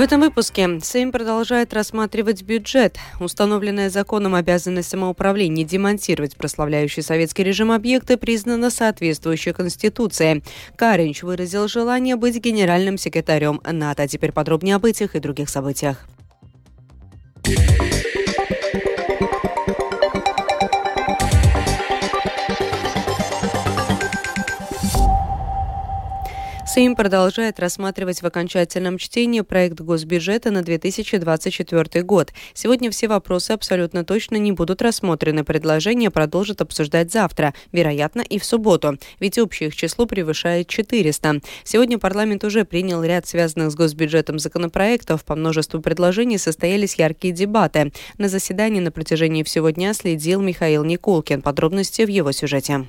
этом выпуске Сейм продолжает рассматривать бюджет. Установленная законом обязанность самоуправления демонтировать прославляющий советский режим объекты признана соответствующей Конституции. Каринч выразил желание быть генеральным секретарем НАТО. Теперь подробнее об этих и других событиях. Сейм продолжает рассматривать в окончательном чтении проект госбюджета на 2024 год. Сегодня все вопросы абсолютно точно не будут рассмотрены. Предложение продолжат обсуждать завтра, вероятно, и в субботу, ведь общее их число превышает 400. Сегодня парламент уже принял ряд связанных с госбюджетом законопроектов. По множеству предложений состоялись яркие дебаты. На заседании на протяжении всего дня следил Михаил Никулкин. Подробности в его сюжете.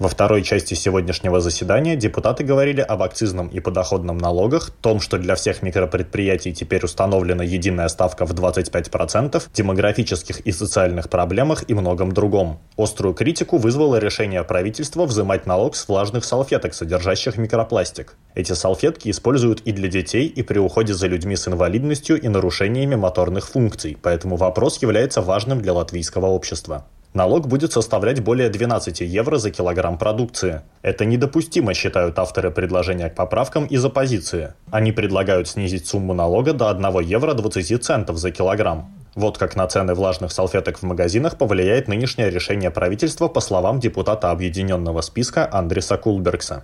Во второй части сегодняшнего заседания депутаты говорили об акцизном и подоходном налогах, том, что для всех микропредприятий теперь установлена единая ставка в 25%, демографических и социальных проблемах и многом другом. Острую критику вызвало решение правительства взимать налог с влажных салфеток, содержащих микропластик. Эти салфетки используют и для детей, и при уходе за людьми с инвалидностью и нарушениями моторных функций, поэтому вопрос является важным для латвийского общества. Налог будет составлять более 12 евро за килограмм продукции. Это недопустимо, считают авторы предложения к поправкам из оппозиции. Они предлагают снизить сумму налога до 1 евро 20 центов за килограмм. Вот как на цены влажных салфеток в магазинах повлияет нынешнее решение правительства, по словам депутата объединенного списка Андреса Кулбергса.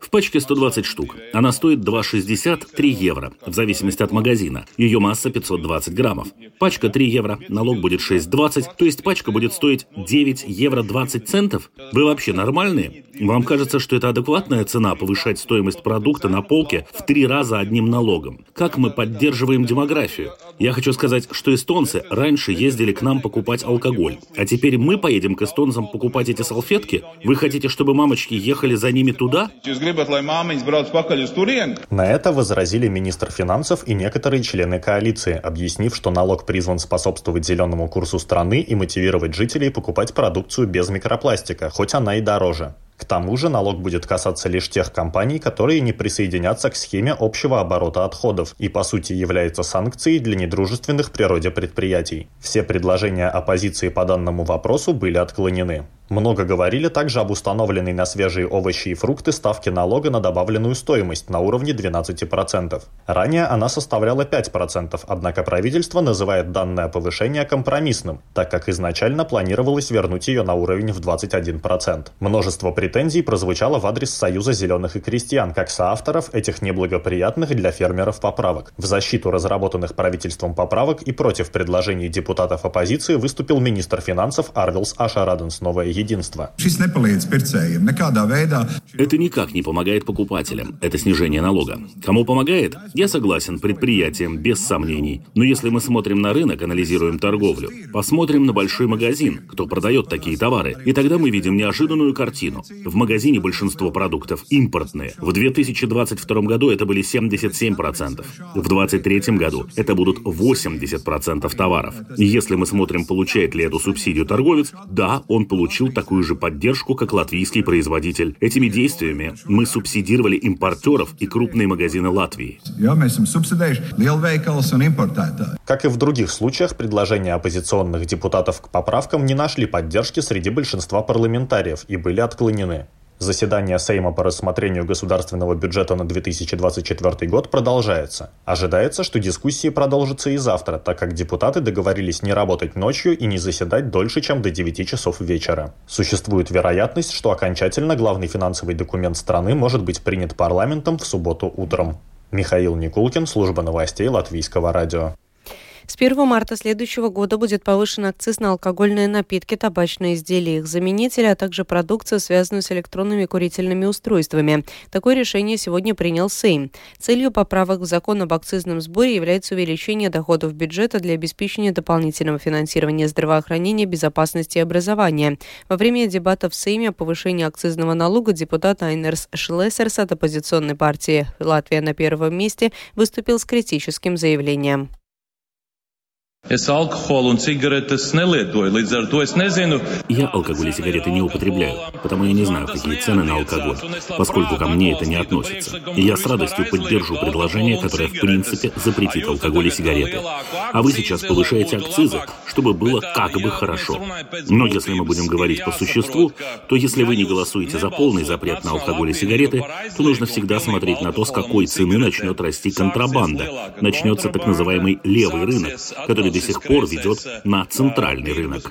В пачке 120 штук. Она стоит 2,63 евро, в зависимости от магазина. Ее масса 520 граммов. Пачка 3 евро, налог будет 6,20, то есть пачка будет стоить 9 евро 20 центов? Вы вообще нормальные? Вам кажется, что это адекватная цена повышать стоимость продукта на полке в три раза одним налогом? Как мы поддерживаем демографию? Я хочу сказать, что эстонцы раньше ездили к нам покупать алкоголь, а теперь мы поедем к эстонцам покупать эти салфетки? Вы хотите, чтобы мамочки ехали за ними туда? На это возразили министр финансов и некоторые члены коалиции, объяснив, что налог призван способствовать зеленому курсу страны и мотивировать жителей покупать продукцию без микропластика, хоть она и дороже. К тому же налог будет касаться лишь тех компаний, которые не присоединятся к схеме общего оборота отходов и по сути является санкцией для недружественных природе предприятий. Все предложения оппозиции по данному вопросу были отклонены. Много говорили также об установленной на свежие овощи и фрукты ставке налога на добавленную стоимость на уровне 12%. Ранее она составляла 5%, однако правительство называет данное повышение компромиссным, так как изначально планировалось вернуть ее на уровень в 21%. Множество претензий прозвучало в адрес Союза зеленых и крестьян, как соавторов этих неблагоприятных для фермеров поправок. В защиту разработанных правительством поправок и против предложений депутатов оппозиции выступил министр финансов Арвилс Ашараденс Новое единства. Это никак не помогает покупателям. Это снижение налога. Кому помогает? Я согласен, предприятиям, без сомнений. Но если мы смотрим на рынок, анализируем торговлю, посмотрим на большой магазин, кто продает такие товары, и тогда мы видим неожиданную картину. В магазине большинство продуктов импортные. В 2022 году это были 77%. В 2023 году это будут 80% товаров. И если мы смотрим, получает ли эту субсидию торговец, да, он получил такую же поддержку, как латвийский производитель. Этими действиями мы субсидировали импортеров и крупные магазины Латвии. Как и в других случаях, предложения оппозиционных депутатов к поправкам не нашли поддержки среди большинства парламентариев и были отклонены. Заседание Сейма по рассмотрению государственного бюджета на 2024 год продолжается. Ожидается, что дискуссии продолжатся и завтра, так как депутаты договорились не работать ночью и не заседать дольше, чем до 9 часов вечера. Существует вероятность, что окончательно главный финансовый документ страны может быть принят парламентом в субботу утром. Михаил Никулкин, служба новостей Латвийского радио. С 1 марта следующего года будет повышен акциз на алкогольные напитки, табачные изделия, их заменители, а также продукцию, связанную с электронными курительными устройствами. Такое решение сегодня принял Сейм. Целью поправок в закон об акцизном сборе является увеличение доходов бюджета для обеспечения дополнительного финансирования здравоохранения, безопасности и образования. Во время дебатов в Сейме о повышении акцизного налога депутат Айнерс Шлессерс от оппозиционной партии «Латвия на первом месте» выступил с критическим заявлением. Es alkoholu un cigaretes nelietoju, līdz ar to es nezinu. Я алкоголь и сигареты не употребляю, потому я не знаю, какие цены на алкоголь, поскольку ко мне это не относится. И я с радостью поддержу предложение, которое в принципе запретит алкоголь и сигареты. А вы сейчас повышаете акцизы, чтобы было как бы хорошо. Но если мы будем говорить по существу, то если вы не голосуете за полный запрет на алкоголь и сигареты, то нужно всегда смотреть на то, с какой цены начнет расти контрабанда. Начнется так называемый левый рынок, который до сих пор ведет на центральный рынок.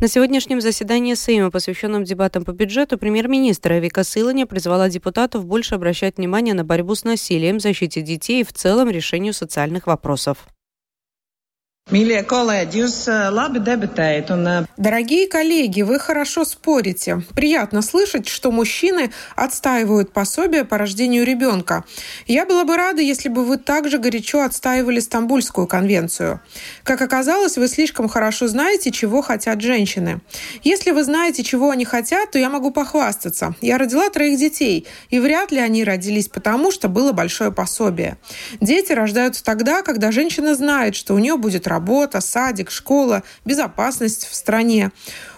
На сегодняшнем заседании Сейма, посвященном дебатам по бюджету, премьер-министр Вика Сыланя призвала депутатов больше обращать внимание на борьбу с насилием, защите детей и в целом решению социальных вопросов. Debatējat. Un... Дорогие коллеги, вы хорошо спорите. Приятно слышать, что мужчины отстаивают пособие по рождению ребенка. Я была бы рада, если бы вы также горячо отстаивали Стамбульскую конвенцию. Как оказалось, вы слишком хорошо знаете, чего хотят женщины. Если вы знаете, чего они хотят, то я могу похвастаться. Я родила троих детей, и вряд ли они родились потому, что было большое пособие. Дети рождаются тогда, когда женщина знает, что у нее будет работа работа, садик, школа, безопасность в стране.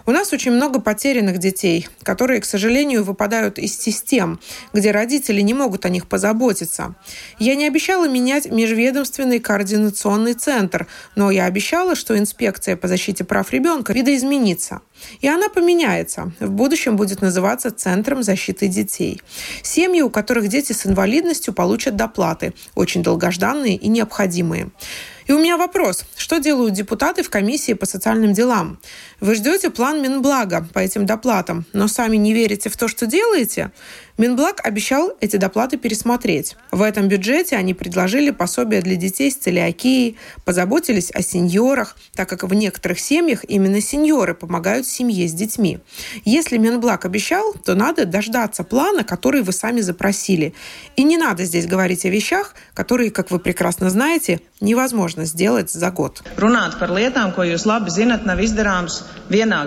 У нас очень много потерянных детей, которые, к сожалению, выпадают из систем, где родители не могут о них позаботиться. Я не обещала менять межведомственный координационный центр, но я обещала, что инспекция по защите прав ребенка видоизменится. И она поменяется. В будущем будет называться Центром защиты детей. Семьи, у которых дети с инвалидностью, получат доплаты, очень долгожданные и необходимые. И у меня вопрос. Что делают депутаты в комиссии по социальным делам? Вы ждете план Минблага по этим доплатам, но сами не верите в то, что делаете? Минблаг обещал эти доплаты пересмотреть. В этом бюджете они предложили пособие для детей с целиакией, позаботились о сеньорах, так как в некоторых семьях именно сеньоры помогают семье с детьми. Если Минблаг обещал, то надо дождаться плана, который вы сами запросили. И не надо здесь говорить о вещах, которые, как вы прекрасно знаете, невозможно сделать за год. Runāt par lietām, jūs labi zinat, nav izdarāms vienā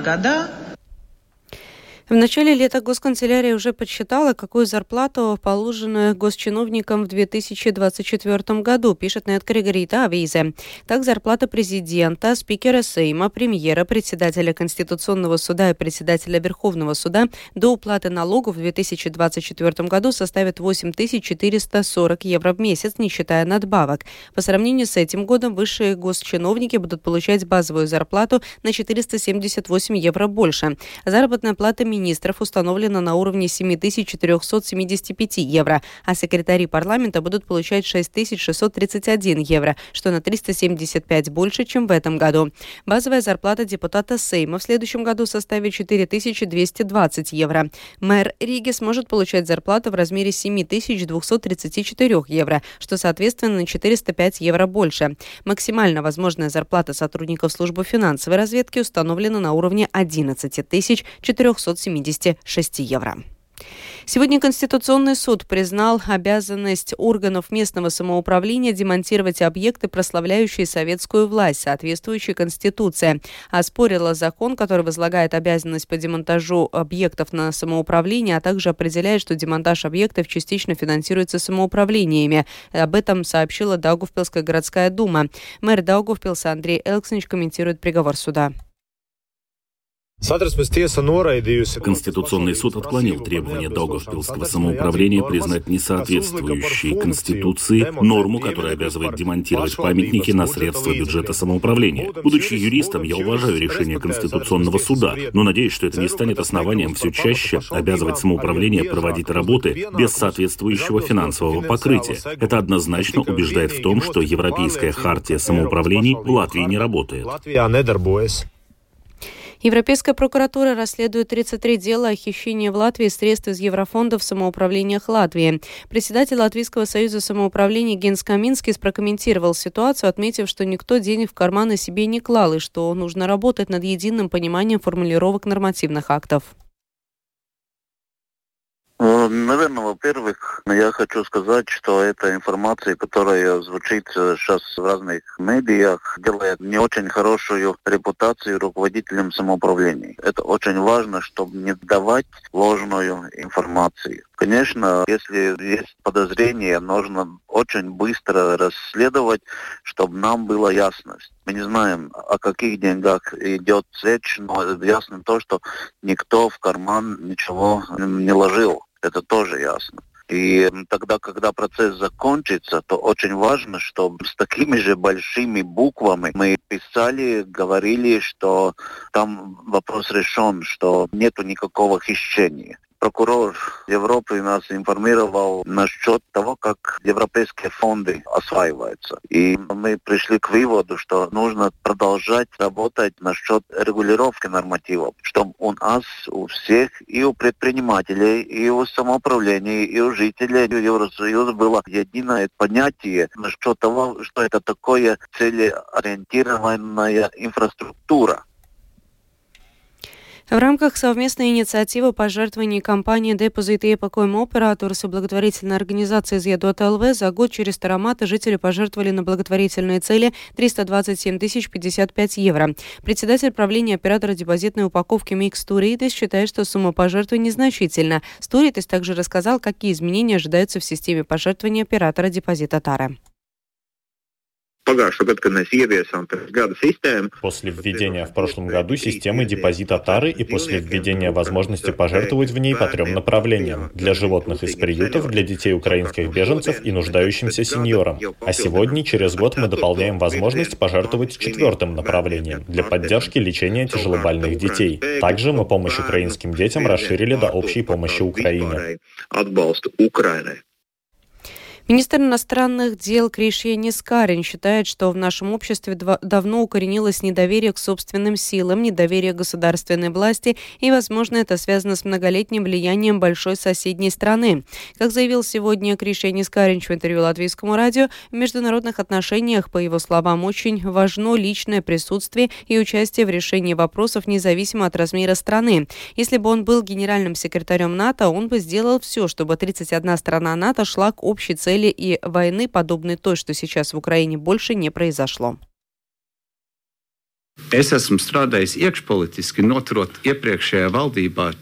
в начале лета госканцелярия уже подсчитала, какую зарплату положено госчиновникам в 2024 году, пишет Нет Григорита Авизе. Так, зарплата президента, спикера Сейма, премьера, председателя Конституционного суда и председателя Верховного суда до уплаты налогов в 2024 году составит 8440 евро в месяц, не считая надбавок. По сравнению с этим годом высшие госчиновники будут получать базовую зарплату на 478 евро больше. Заработная плата министра министров установлена на уровне 7475 евро, а секретари парламента будут получать 6631 евро, что на 375 больше, чем в этом году. Базовая зарплата депутата Сейма в следующем году составит 4220 евро. Мэр Риги сможет получать зарплату в размере 7234 евро, что соответственно на 405 евро больше. Максимально возможная зарплата сотрудников службы финансовой разведки установлена на уровне 11 470 76 евро. Сегодня Конституционный суд признал обязанность органов местного самоуправления демонтировать объекты, прославляющие советскую власть, соответствующие Конституции. Оспорила закон, который возлагает обязанность по демонтажу объектов на самоуправление, а также определяет, что демонтаж объектов частично финансируется самоуправлениями. Об этом сообщила Даугавпилская городская дума. Мэр Даугавпилса Андрей Элкснич комментирует приговор суда. Конституционный суд отклонил требование Даугавпилского самоуправления признать несоответствующей Конституции норму, которая обязывает демонтировать памятники на средства бюджета самоуправления. Будучи юристом, я уважаю решение Конституционного суда, но надеюсь, что это не станет основанием все чаще обязывать самоуправление проводить работы без соответствующего финансового покрытия. Это однозначно убеждает в том, что Европейская хартия самоуправлений в Латвии не работает. Европейская прокуратура расследует 33 дела о хищении в Латвии средств из еврофондов в самоуправлениях Латвии. Председатель Латвийского союза самоуправления Генс Каминский прокомментировал ситуацию, отметив, что никто денег в карманы себе не клал и что нужно работать над единым пониманием формулировок нормативных актов. Наверное, во-первых, я хочу сказать, что эта информация, которая звучит сейчас в разных медиях, делает не очень хорошую репутацию руководителям самоуправления. Это очень важно, чтобы не давать ложную информацию. Конечно, если есть подозрение, нужно очень быстро расследовать, чтобы нам была ясность. Мы не знаем, о каких деньгах идет речь, но ясно то, что никто в карман ничего не ложил. Это тоже ясно. И тогда, когда процесс закончится, то очень важно, чтобы с такими же большими буквами мы писали, говорили, что там вопрос решен, что нету никакого хищения прокурор Европы нас информировал насчет того, как европейские фонды осваиваются. И мы пришли к выводу, что нужно продолжать работать насчет регулировки нормативов, чтобы у нас, у всех, и у предпринимателей, и у самоуправления, и у жителей Евросоюза было единое понятие насчет того, что это такое целеориентированная инфраструктура. В рамках совместной инициативы пожертвований компании «Depozīta iepakojuma operators» с благотворительной организацией «Ziedot.lv» за год через тароматы жители пожертвовали на благотворительные цели 327 тысяч 55 евро. Председатель правления оператора депозитной упаковки Микс Стуритис считает, что сумма пожертвований незначительна. Стуритис также рассказал, какие изменения ожидаются в системе пожертвований оператора депозита тары. После введения в прошлом году системы депозита Тары и после введения возможности пожертвовать в ней по трем направлениям – для животных из приютов, для детей украинских беженцев и нуждающимся сеньорам. А сегодня, через год, мы дополняем возможность пожертвовать четвертым направлением – для поддержки лечения тяжелобольных детей. Также мы помощь украинским детям расширили до общей помощи Украине. Министр иностранных дел Кришья Скарин считает, что в нашем обществе давно укоренилось недоверие к собственным силам, недоверие к государственной власти, и, возможно, это связано с многолетним влиянием большой соседней страны. Как заявил сегодня Кришья Скарин в интервью Латвийскому радио, в международных отношениях, по его словам, очень важно личное присутствие и участие в решении вопросов независимо от размера страны. Если бы он был генеральным секретарем НАТО, он бы сделал все, чтобы 31 страна НАТО шла к общей цели цели и войны, подобной той, что сейчас в Украине, больше не произошло. Es esmu strādājis iekšpolitiski, noturot iepriekšējā valdībā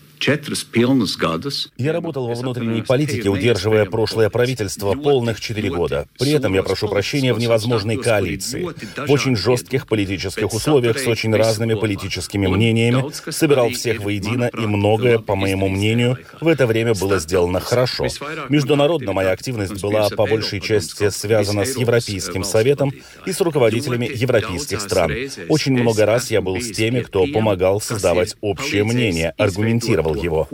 я работал во внутренней политике, удерживая прошлое правительство полных четыре года. При этом я прошу прощения в невозможной коалиции. В очень жестких политических условиях с очень разными политическими мнениями собирал всех воедино, и многое, по моему мнению, в это время было сделано хорошо. Международно моя активность была по большей части связана с Европейским Советом и с руководителями европейских стран. Очень много раз я был с теми, кто помогал создавать общее мнение, аргументировал его.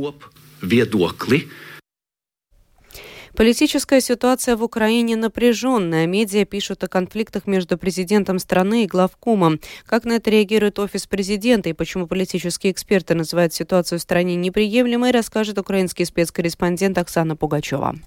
Политическая ситуация в Украине напряженная. Медиа пишут о конфликтах между президентом страны и главкомом. Как на это реагирует офис президента и почему политические эксперты называют ситуацию в стране неприемлемой, расскажет украинский спецкорреспондент Оксана Пугачева.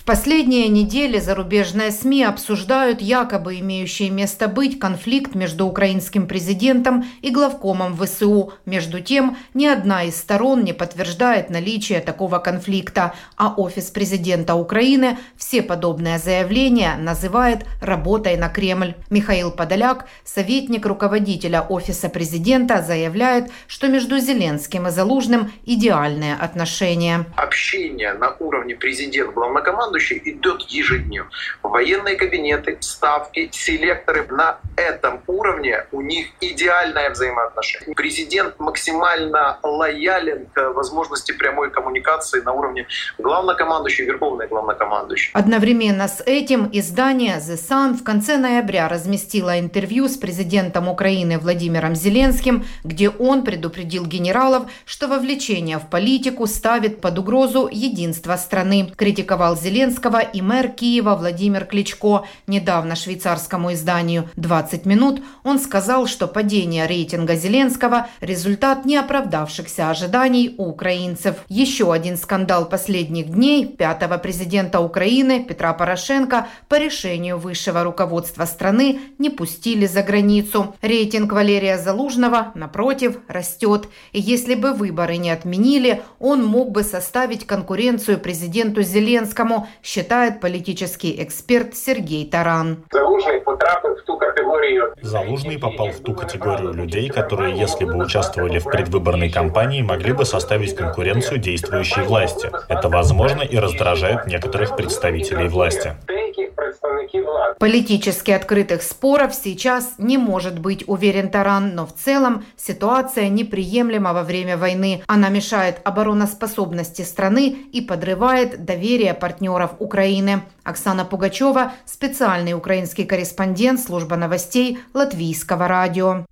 В последние недели зарубежные СМИ обсуждают якобы имеющий место быть конфликт между украинским президентом и главкомом ВСУ. Между тем, ни одна из сторон не подтверждает наличие такого конфликта, а офис президента Украины все подобные заявления называет работой на Кремль. Михаил Подоляк, советник руководителя офиса президента, заявляет, что между Зеленским и Залужным идеальные отношения. Общение на уровне президент-главнокомандующий командующий идет ежедневно. Военные кабинеты, ставки, селекторы на этом уровне у них идеальное взаимоотношение. Президент максимально лоялен к возможности прямой коммуникации на уровне главнокомандующий, верховный главнокомандующий. Одновременно с этим издание The Sun в конце ноября разместило интервью с президентом Украины Владимиром Зеленским, где он предупредил генералов, что вовлечение в политику ставит под угрозу единство страны. Критиковал Зеленский Зеленского и мэр Киева Владимир Кличко. Недавно швейцарскому изданию «20 минут» он сказал, что падение рейтинга Зеленского – результат неоправдавшихся ожиданий у украинцев. Еще один скандал последних дней – пятого президента Украины Петра Порошенко по решению высшего руководства страны не пустили за границу. Рейтинг Валерия Залужного, напротив, растет. И если бы выборы не отменили, он мог бы составить конкуренцию президенту Зеленскому считает политический эксперт Сергей Таран. Залужный попал в ту категорию людей, которые, если бы участвовали в предвыборной кампании, могли бы составить конкуренцию действующей власти. Это возможно и раздражает некоторых представителей власти. Политически открытых споров сейчас не может быть, уверен Таран, но в целом ситуация неприемлема во время войны. Она мешает обороноспособности страны и подрывает доверие партнеров Украины. Оксана Пугачева, специальный украинский корреспондент служба новостей Латвийского радио.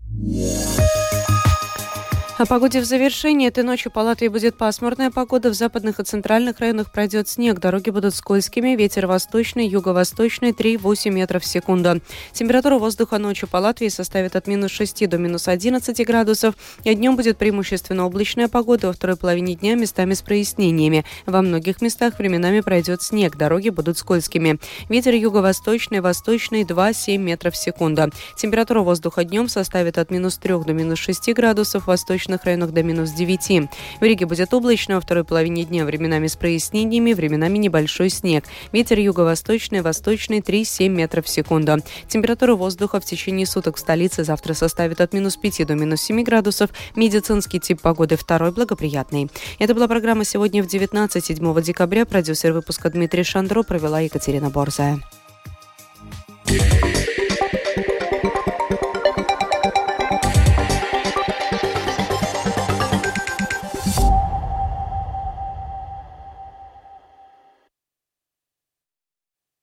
О погоде в завершении. Этой ночью по будет пасмурная погода. В западных и центральных районах пройдет снег. Дороги будут скользкими. Ветер восточный, юго-восточный 3-8 метров в секунду. Температура воздуха ночью по Латвии составит от минус 6 до минус 11 градусов. А днем будет преимущественно облачная погода. Во второй половине дня местами с прояснениями. Во многих местах временами пройдет снег. Дороги будут скользкими. Ветер юго-восточный, восточный 2-7 метров в секунду. Температура воздуха днем составит от минус 3 до минус 6 градусов. Восточный восточных районах до минус 9. В Риге будет облачно, во второй половине дня временами с прояснениями, временами небольшой снег. Ветер юго-восточный, восточный 3-7 метров в секунду. Температура воздуха в течение суток в столице завтра составит от минус 5 до минус 7 градусов. Медицинский тип погоды второй благоприятный. Это была программа «Сегодня в 19 7 декабря». Продюсер выпуска Дмитрий Шандро провела Екатерина Борзая.